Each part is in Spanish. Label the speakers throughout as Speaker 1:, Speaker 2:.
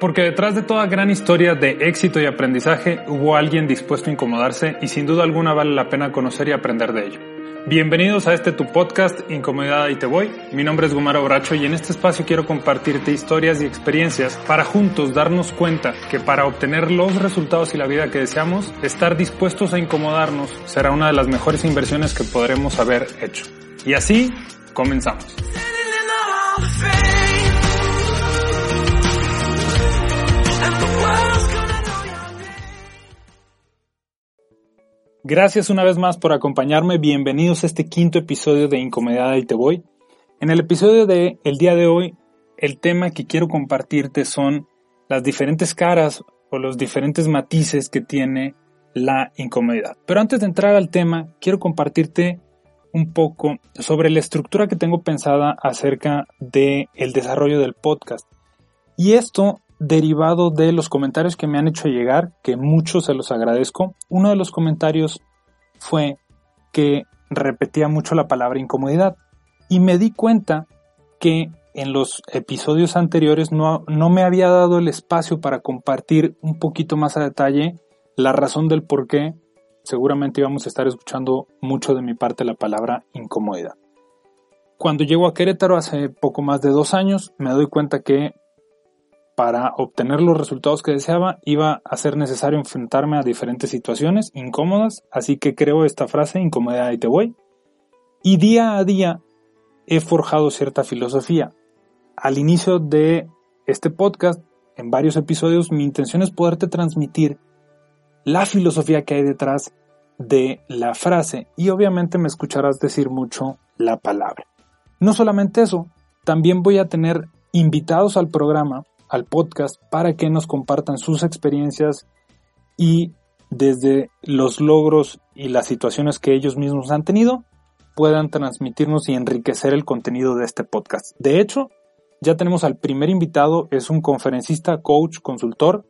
Speaker 1: Porque detrás de toda gran historia de éxito y aprendizaje hubo alguien dispuesto a incomodarse y sin duda alguna vale la pena conocer y aprender de ello. Bienvenidos a este tu podcast Incomodidad y te voy. Mi nombre es Gumaro Bracho y en este espacio quiero compartirte historias y experiencias para juntos darnos cuenta que para obtener los resultados y la vida que deseamos, estar dispuestos a incomodarnos será una de las mejores inversiones que podremos haber hecho. Y así, comenzamos. Gracias una vez más por acompañarme. Bienvenidos a este quinto episodio de Incomodidad y te voy. En el episodio de el día de hoy, el tema que quiero compartirte son las diferentes caras o los diferentes matices que tiene la incomodidad. Pero antes de entrar al tema, quiero compartirte un poco sobre la estructura que tengo pensada acerca de el desarrollo del podcast. Y esto derivado de los comentarios que me han hecho llegar, que muchos se los agradezco. Uno de los comentarios fue que repetía mucho la palabra incomodidad y me di cuenta que en los episodios anteriores no, no me había dado el espacio para compartir un poquito más a detalle la razón del por qué seguramente íbamos a estar escuchando mucho de mi parte la palabra incomodidad. Cuando llego a Querétaro hace poco más de dos años, me doy cuenta que para obtener los resultados que deseaba iba a ser necesario enfrentarme a diferentes situaciones incómodas, así que creo esta frase, incomodidad y te voy. Y día a día he forjado cierta filosofía. Al inicio de este podcast, en varios episodios, mi intención es poderte transmitir la filosofía que hay detrás de la frase y obviamente me escucharás decir mucho la palabra. No solamente eso, también voy a tener invitados al programa al podcast para que nos compartan sus experiencias y desde los logros y las situaciones que ellos mismos han tenido puedan transmitirnos y enriquecer el contenido de este podcast. De hecho, ya tenemos al primer invitado, es un conferencista, coach, consultor,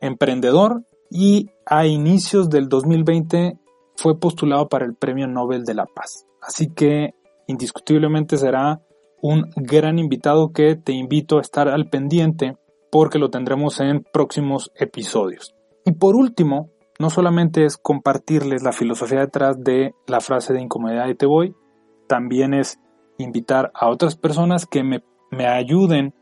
Speaker 1: emprendedor y a inicios del 2020 fue postulado para el Premio Nobel de la Paz. Así que indiscutiblemente será un gran invitado que te invito a estar al pendiente porque lo tendremos en próximos episodios. Y por último, no solamente es compartirles la filosofía detrás de la frase de incomodidad y te voy, también es invitar a otras personas que me, me ayuden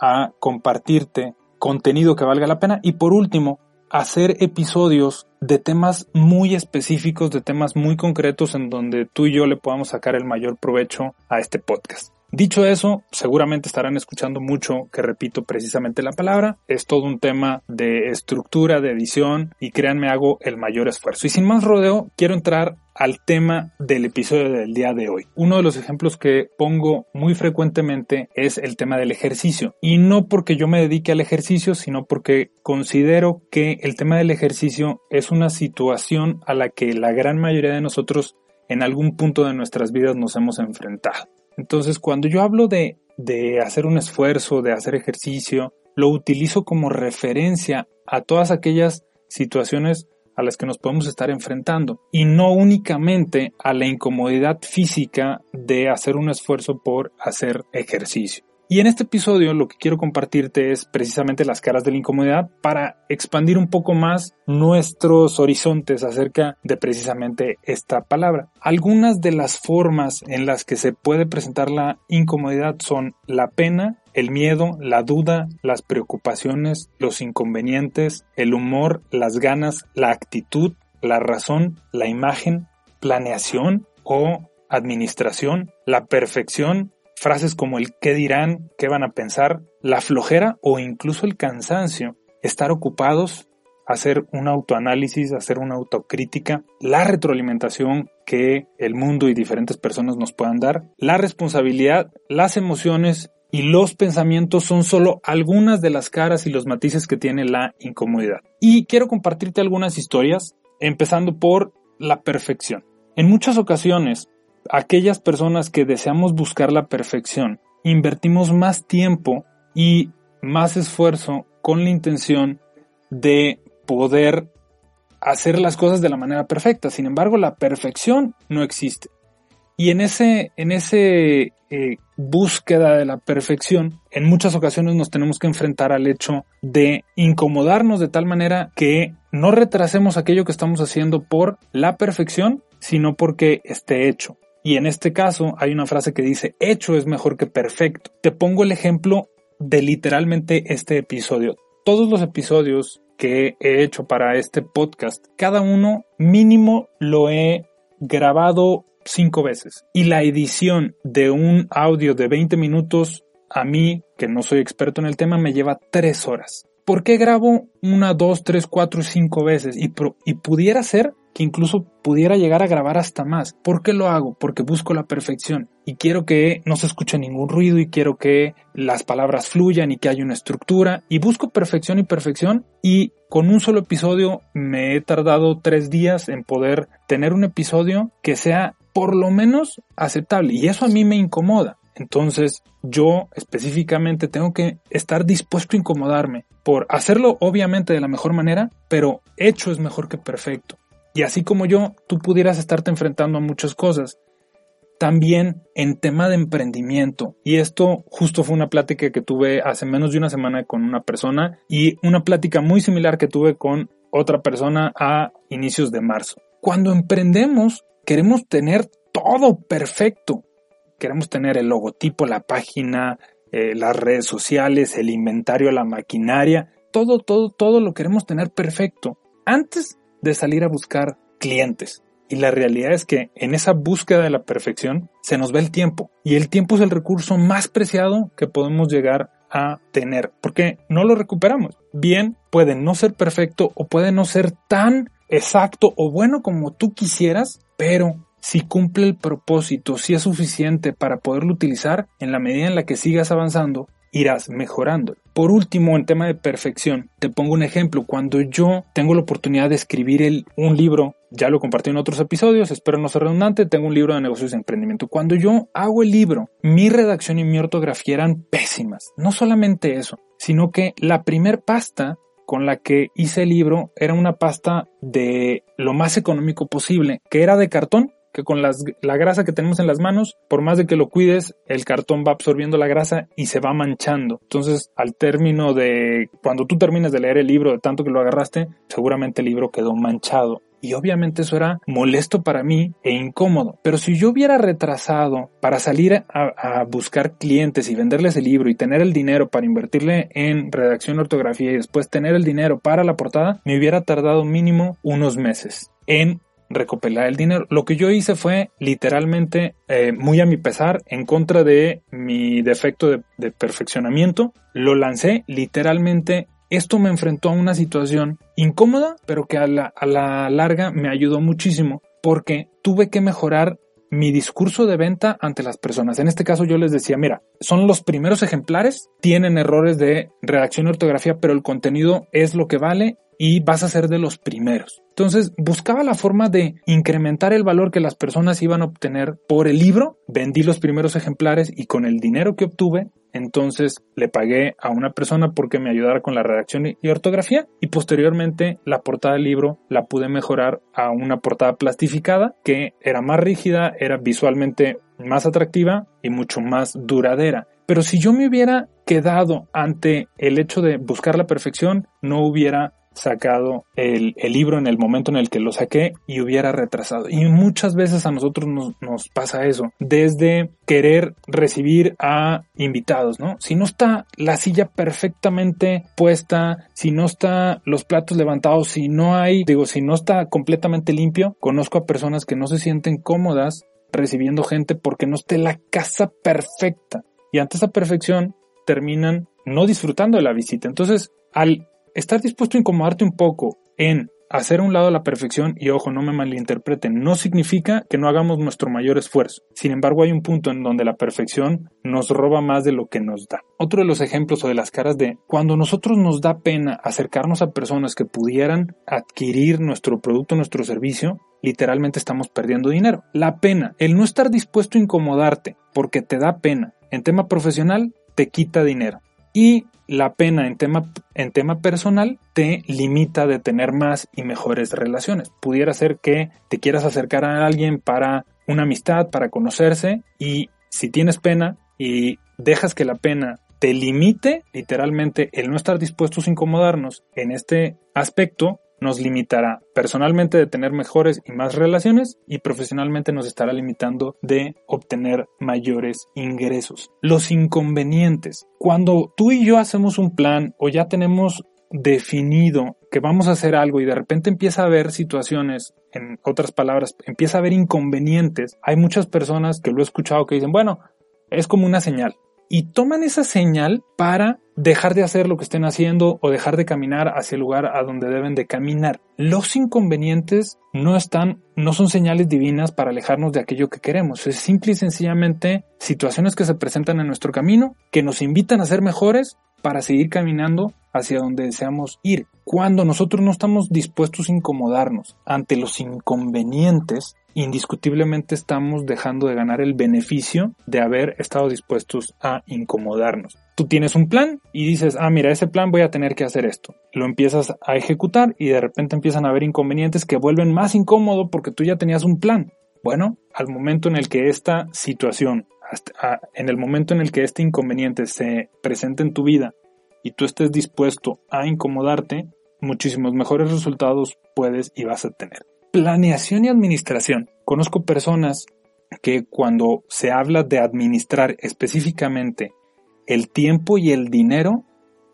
Speaker 1: a compartirte contenido que valga la pena y por último, hacer episodios de temas muy específicos, de temas muy concretos en donde tú y yo le podamos sacar el mayor provecho a este podcast. Dicho eso, seguramente estarán escuchando mucho que repito precisamente la palabra. Es todo un tema de estructura, de edición y créanme hago el mayor esfuerzo. Y sin más rodeo, quiero entrar al tema del episodio del día de hoy. Uno de los ejemplos que pongo muy frecuentemente es el tema del ejercicio. Y no porque yo me dedique al ejercicio, sino porque considero que el tema del ejercicio es una situación a la que la gran mayoría de nosotros en algún punto de nuestras vidas nos hemos enfrentado. Entonces, cuando yo hablo de, de hacer un esfuerzo, de hacer ejercicio, lo utilizo como referencia a todas aquellas situaciones a las que nos podemos estar enfrentando y no únicamente a la incomodidad física de hacer un esfuerzo por hacer ejercicio. Y en este episodio lo que quiero compartirte es precisamente las caras de la incomodidad para expandir un poco más nuestros horizontes acerca de precisamente esta palabra. Algunas de las formas en las que se puede presentar la incomodidad son la pena, el miedo, la duda, las preocupaciones, los inconvenientes, el humor, las ganas, la actitud, la razón, la imagen, planeación o administración, la perfección, Frases como el qué dirán, qué van a pensar, la flojera o incluso el cansancio, estar ocupados, hacer un autoanálisis, hacer una autocrítica, la retroalimentación que el mundo y diferentes personas nos puedan dar, la responsabilidad, las emociones y los pensamientos son solo algunas de las caras y los matices que tiene la incomodidad. Y quiero compartirte algunas historias, empezando por la perfección. En muchas ocasiones aquellas personas que deseamos buscar la perfección, invertimos más tiempo y más esfuerzo con la intención de poder hacer las cosas de la manera perfecta. Sin embargo, la perfección no existe. Y en ese, en ese eh, búsqueda de la perfección, en muchas ocasiones nos tenemos que enfrentar al hecho de incomodarnos de tal manera que no retrasemos aquello que estamos haciendo por la perfección, sino porque esté hecho. Y en este caso hay una frase que dice, hecho es mejor que perfecto. Te pongo el ejemplo de literalmente este episodio. Todos los episodios que he hecho para este podcast, cada uno mínimo lo he grabado cinco veces. Y la edición de un audio de 20 minutos, a mí, que no soy experto en el tema, me lleva tres horas. ¿Por qué grabo una, dos, tres, cuatro, cinco veces? Y, y pudiera ser que incluso pudiera llegar a grabar hasta más. ¿Por qué lo hago? Porque busco la perfección y quiero que no se escuche ningún ruido y quiero que las palabras fluyan y que haya una estructura y busco perfección y perfección y con un solo episodio me he tardado tres días en poder tener un episodio que sea por lo menos aceptable y eso a mí me incomoda. Entonces yo específicamente tengo que estar dispuesto a incomodarme por hacerlo obviamente de la mejor manera, pero hecho es mejor que perfecto. Y así como yo, tú pudieras estarte enfrentando a muchas cosas. También en tema de emprendimiento. Y esto justo fue una plática que tuve hace menos de una semana con una persona y una plática muy similar que tuve con otra persona a inicios de marzo. Cuando emprendemos, queremos tener todo perfecto. Queremos tener el logotipo, la página, eh, las redes sociales, el inventario, la maquinaria. Todo, todo, todo lo queremos tener perfecto. Antes de salir a buscar clientes. Y la realidad es que en esa búsqueda de la perfección se nos va el tiempo. Y el tiempo es el recurso más preciado que podemos llegar a tener, porque no lo recuperamos. Bien, puede no ser perfecto o puede no ser tan exacto o bueno como tú quisieras, pero si cumple el propósito, si es suficiente para poderlo utilizar, en la medida en la que sigas avanzando, irás mejorando. Por último, en tema de perfección, te pongo un ejemplo. Cuando yo tengo la oportunidad de escribir un libro, ya lo compartí en otros episodios, espero no ser redundante, tengo un libro de negocios y emprendimiento. Cuando yo hago el libro, mi redacción y mi ortografía eran pésimas. No solamente eso, sino que la primer pasta con la que hice el libro era una pasta de lo más económico posible, que era de cartón que con la grasa que tenemos en las manos, por más de que lo cuides, el cartón va absorbiendo la grasa y se va manchando. Entonces, al término de cuando tú termines de leer el libro, de tanto que lo agarraste, seguramente el libro quedó manchado. Y obviamente eso era molesto para mí e incómodo. Pero si yo hubiera retrasado para salir a, a, buscar clientes y venderles el libro y tener el dinero para invertirle en redacción, ortografía y después tener el dinero para la portada, me hubiera tardado mínimo unos meses en recopilar el dinero. Lo que yo hice fue literalmente, eh, muy a mi pesar, en contra de mi defecto de, perfeccionamiento, lo lancé literalmente. Esto me enfrentó a una situación incómoda, pero que a la, a la larga me ayudó muchísimo porque tuve que mejorar mi discurso de venta ante las personas. En este caso yo les decía, mira, son los primeros ejemplares, tienen errores de redacción y ortografía, pero el contenido es lo que vale y vas a ser de los primeros. Entonces buscaba la forma de incrementar el valor que las personas iban a obtener por el libro, vendí los primeros ejemplares y con el dinero que obtuve, entonces le pagué a una persona porque me ayudara con la redacción y ortografía y posteriormente la portada del libro la pude mejorar a una portada plastificada que era más rígida, era visualmente más atractiva y mucho más duradera. Pero si yo me hubiera quedado ante el hecho de buscar la perfección, no hubiera sacado el, libro en el momento en el que lo saqué y hubiera retrasado. Y muchas veces a nosotros nos, nos, pasa eso, desde querer recibir a invitados, ¿no? Si no está la silla perfectamente puesta, si no está los platos levantados, si no hay, digo, si no está completamente limpio, conozco a personas que no se sienten cómodas recibiendo gente porque no esté la casa perfecta. Y ante esa perfección terminan no disfrutando de la visita. Entonces, al estar dispuesto a incomodarte un poco en hacer a un lado la perfección, y ojo, no me malinterpreten, no significa que no hagamos nuestro mayor esfuerzo. Sin embargo, hay un punto en donde la perfección nos roba más de lo que nos da. Otro de los ejemplos o de las caras de cuando nosotros nos da pena acercarnos a personas que pudieran adquirir nuestro producto, nuestro servicio, literalmente estamos perdiendo dinero. La pena, el no estar dispuesto a incomodarte porque te da pena en tema profesional, te quita dinero. Y la pena en tema, en tema personal te limita de tener más y mejores relaciones. Pudiera ser que te quieras acercar a alguien para una amistad, para conocerse y si tienes pena y dejas que la pena te limite, literalmente, el no estar dispuestos a incomodarnos en este aspecto, nos limitará personalmente de tener mejores y más relaciones y profesionalmente nos estará limitando de obtener mayores ingresos. Los inconvenientes. Cuando tú y yo hacemos un plan o ya tenemos definido que vamos a hacer algo y de repente empieza a haber situaciones, en otras palabras, empieza a haber inconvenientes, hay muchas personas que lo he escuchado que dicen, bueno, es como una señal y toman esa señal para dejar de hacer lo que estén haciendo o dejar de caminar hacia el lugar a donde deben de caminar. Los inconvenientes no están, no son señales divinas para alejarnos de aquello que queremos. Es simple y sencillamente situaciones que se presentan en nuestro camino que nos invitan a ser mejores para seguir caminando hacia donde deseamos ir. Cuando nosotros no estamos dispuestos a incomodarnos ante los inconvenientes, indiscutiblemente estamos dejando de ganar el beneficio de haber estado dispuestos a incomodarnos. Tú tienes un plan y dices, ah, mira, ese plan voy a tener que hacer esto. Lo empiezas a ejecutar y de repente empiezan a haber inconvenientes que vuelven más incómodo porque tú ya tenías un plan. Bueno, al momento en el que esta situación, en el momento en el que este inconveniente se presente en tu vida y tú estés dispuesto a incomodarte, muchísimos mejores resultados puedes y vas a tener. Planeación y administración. Conozco personas que cuando se habla de administrar específicamente el tiempo y el dinero,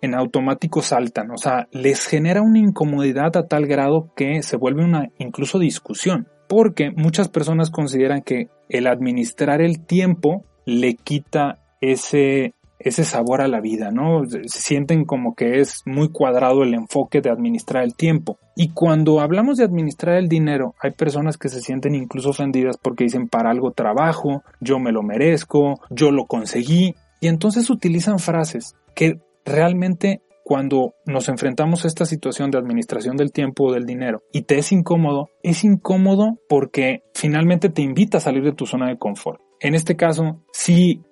Speaker 1: en automático saltan, o sea, les genera una incomodidad a tal grado que se vuelve una incluso discusión, porque muchas personas consideran que el administrar el tiempo le quita ese ese sabor a la vida, ¿no? Se sienten como que es muy cuadrado el enfoque de administrar el tiempo. Y cuando hablamos de administrar el dinero, hay personas que se sienten incluso ofendidas porque dicen para algo trabajo, yo me lo merezco, yo lo conseguí. Y entonces utilizan frases que realmente cuando nos enfrentamos a esta situación de administración del tiempo o del dinero y te es incómodo, es incómodo porque finalmente te invita a salir de tu zona de confort. En este caso, si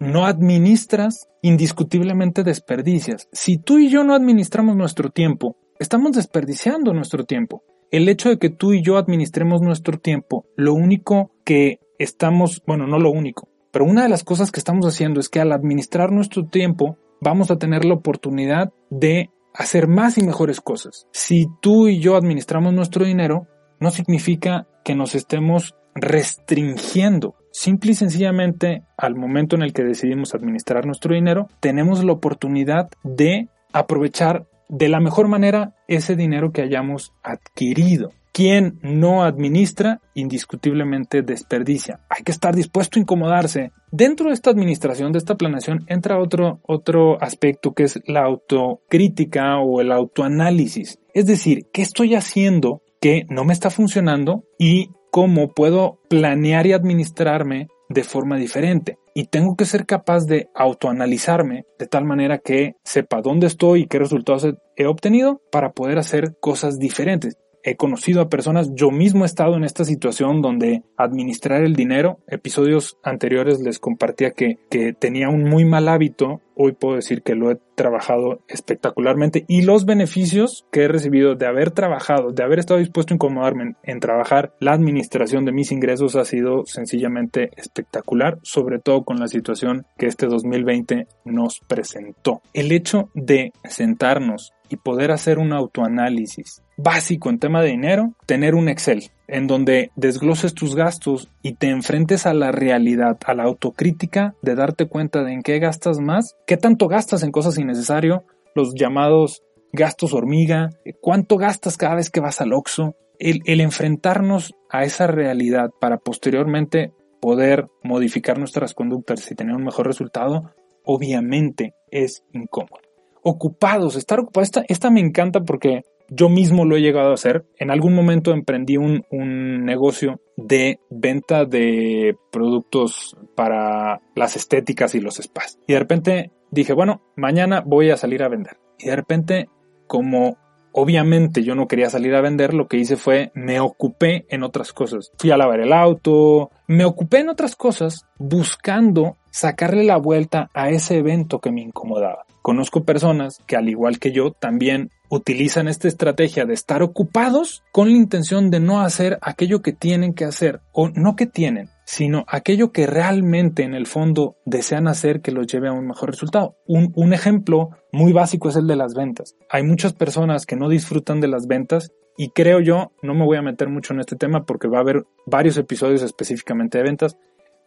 Speaker 1: no administras, indiscutiblemente desperdicias. Si tú y yo no administramos nuestro tiempo, estamos desperdiciando nuestro tiempo. El hecho de que tú y yo administremos nuestro tiempo, lo único que estamos, bueno, no lo único, pero una de las cosas que estamos haciendo es que al administrar nuestro tiempo, vamos a tener la oportunidad de hacer más y mejores cosas. Si tú y yo administramos nuestro dinero, no significa que nos estemos restringiendo. Simple y sencillamente, al momento en el que decidimos administrar nuestro dinero, tenemos la oportunidad de aprovechar de la mejor manera ese dinero que hayamos adquirido. Quien no administra, indiscutiblemente desperdicia. Hay que estar dispuesto a incomodarse. Dentro de esta administración, de esta planeación, entra otro, otro aspecto que es la autocrítica o el autoanálisis. Es decir, ¿qué estoy haciendo que no me está funcionando y cómo puedo planear y administrarme de forma diferente. Y tengo que ser capaz de autoanalizarme de tal manera que sepa dónde estoy y qué resultados he obtenido para poder hacer cosas diferentes he conocido a personas, yo mismo he estado en esta situación donde administrar el dinero, episodios anteriores les compartía que, que tenía un muy mal hábito, hoy puedo decir que lo he trabajado espectacularmente y los beneficios que he recibido de haber trabajado, de haber estado dispuesto a incomodarme en, en trabajar la administración de mis ingresos ha sido sencillamente espectacular, sobre todo con la situación que este 2020 nos presentó. El hecho de sentarnos y poder hacer un autoanálisis básico en tema de dinero, tener un Excel en donde desgloses tus gastos y te enfrentes a la realidad, a la autocrítica de darte cuenta de en qué gastas más, qué tanto gastas en cosas innecesarias, los llamados gastos hormiga, cuánto gastas cada vez que vas al Oxxo, el, enfrentarnos a esa realidad para posteriormente poder modificar nuestras conductas y tener un mejor resultado, obviamente es incómodo ocupados, estar ocupados. Esta, me encanta porque yo mismo lo he llegado a hacer. En algún momento emprendí un, un, negocio de venta de productos para las estéticas y los spas. Y de repente dije, bueno, mañana voy a salir a vender. Y de repente, como obviamente yo no quería salir a vender, lo que hice fue me ocupé en otras cosas. Fui a lavar el auto, me ocupé en otras cosas buscando sacarle la vuelta a ese evento que me incomodaba. Conozco personas que al igual que yo también utilizan esta estrategia de estar ocupados con la intención de no hacer aquello que tienen que hacer o no que tienen, sino aquello que realmente en el fondo desean hacer que los lleve a un mejor resultado. Un, ejemplo muy básico es el de las ventas. Hay muchas personas que no disfrutan de las ventas y creo yo, no me voy a meter mucho en este tema porque va a haber varios episodios específicamente de ventas,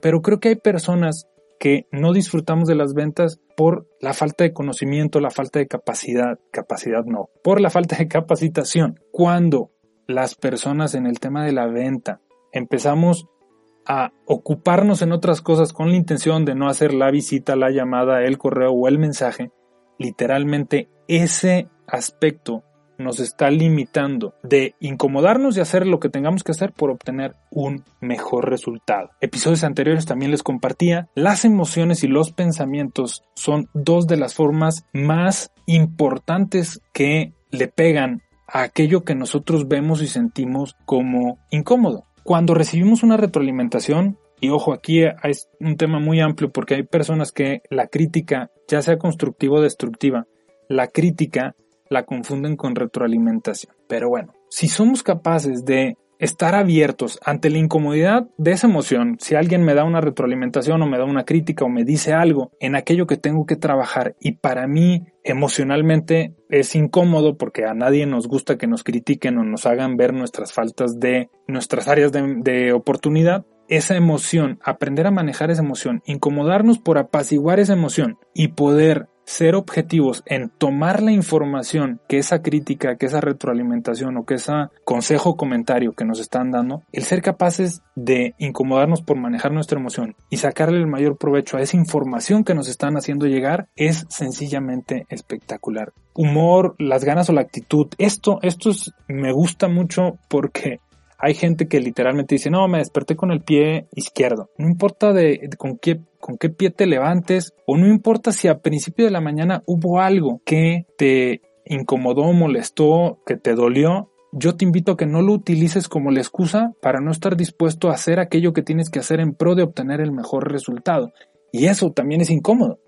Speaker 1: pero creo que hay personas que no disfrutamos de las ventas por la falta de conocimiento, la falta de capacidad, capacidad no, por la falta de capacitación. Cuando las personas en el tema de la venta empezamos a ocuparnos en otras cosas con la intención de no hacer la visita, la llamada, el correo o el mensaje, literalmente ese aspecto nos está limitando de incomodarnos y hacer lo que tengamos que hacer por obtener un mejor resultado. Episodios anteriores también les compartía, las emociones y los pensamientos son dos de las formas más importantes que le pegan a aquello que nosotros vemos y sentimos como incómodo. Cuando recibimos una retroalimentación, y ojo, aquí es un tema muy amplio porque hay personas que la crítica, ya sea constructiva o destructiva, la crítica la confunden con retroalimentación. Pero bueno, si somos capaces de estar abiertos ante la incomodidad de esa emoción, si alguien me da una retroalimentación o me da una crítica o me dice algo en aquello que tengo que trabajar y para mí emocionalmente es incómodo porque a nadie nos gusta que nos critiquen o nos hagan ver nuestras faltas de nuestras áreas de, de oportunidad, esa emoción, aprender a manejar esa emoción, incomodarnos por apaciguar esa emoción y poder ser objetivos en tomar la información que esa crítica, que esa retroalimentación o que ese consejo o comentario que nos están dando, el ser capaces de incomodarnos por manejar nuestra emoción y sacarle el mayor provecho a esa información que nos están haciendo llegar es sencillamente espectacular. Humor, las ganas o la actitud, esto, esto me gusta mucho porque hay gente que literalmente dice, no, me desperté con el pie izquierdo. No importa de, con, qué, con qué pie te levantes o no importa si a principio de la mañana hubo algo que te incomodó, molestó, que te dolió. Yo te invito a que no lo utilices como la excusa para no estar dispuesto a hacer aquello que tienes que hacer en pro de obtener el mejor resultado. Y eso también es incómodo,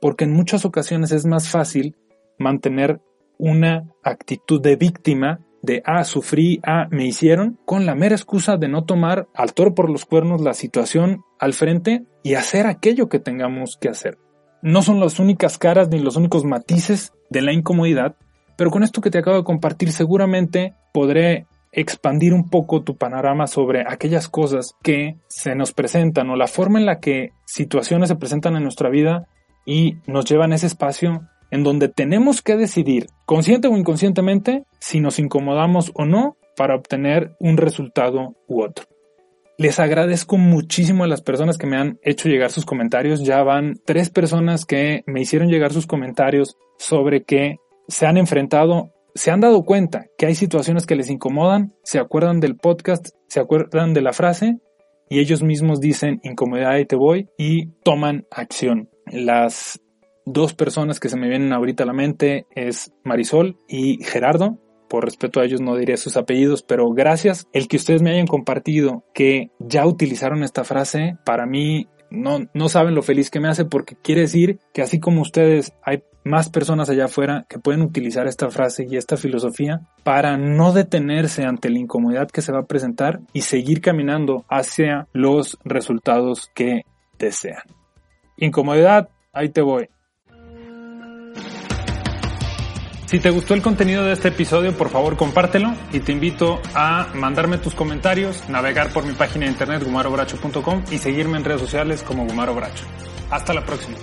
Speaker 1: porque en muchas ocasiones es más fácil mantener una actitud de víctima de ah, sufrí, ah, me hicieron, con la mera excusa de no tomar al toro por los cuernos la situación al frente y hacer aquello que tengamos que hacer. No son las únicas caras ni los únicos matices de la incomodidad, pero con esto que te acabo de compartir seguramente podré expandir un poco tu panorama sobre aquellas cosas que se nos presentan o la forma en la que situaciones se presentan en nuestra vida y nos llevan ese espacio en donde tenemos que decidir, consciente o inconscientemente, si nos incomodamos o no para obtener un resultado u otro. Les agradezco muchísimo a las personas que me han hecho llegar sus comentarios. Ya van tres personas que me hicieron llegar sus comentarios sobre que se han enfrentado, se han dado cuenta que hay situaciones que les incomodan, se acuerdan del podcast, se acuerdan de la frase y ellos mismos dicen incomodidad y te voy y toman acción. Las dos personas que se me vienen ahorita a la mente es Marisol y Gerardo. Por respeto a ellos no diré sus apellidos, pero gracias el que ustedes me hayan compartido que ya utilizaron esta frase, para mí no, no saben lo feliz que me hace porque quiere decir que así como ustedes hay más personas allá afuera que pueden utilizar esta frase y esta filosofía para no detenerse ante la incomodidad que se va a presentar y seguir caminando hacia los resultados que desean. Incomodidad, ahí te voy. Si te gustó el contenido de este episodio, por favor compártelo y te invito a mandarme tus comentarios, navegar por mi página de internet gumarobracho.com y seguirme en redes sociales como Gumaro Bracho. Hasta la próxima.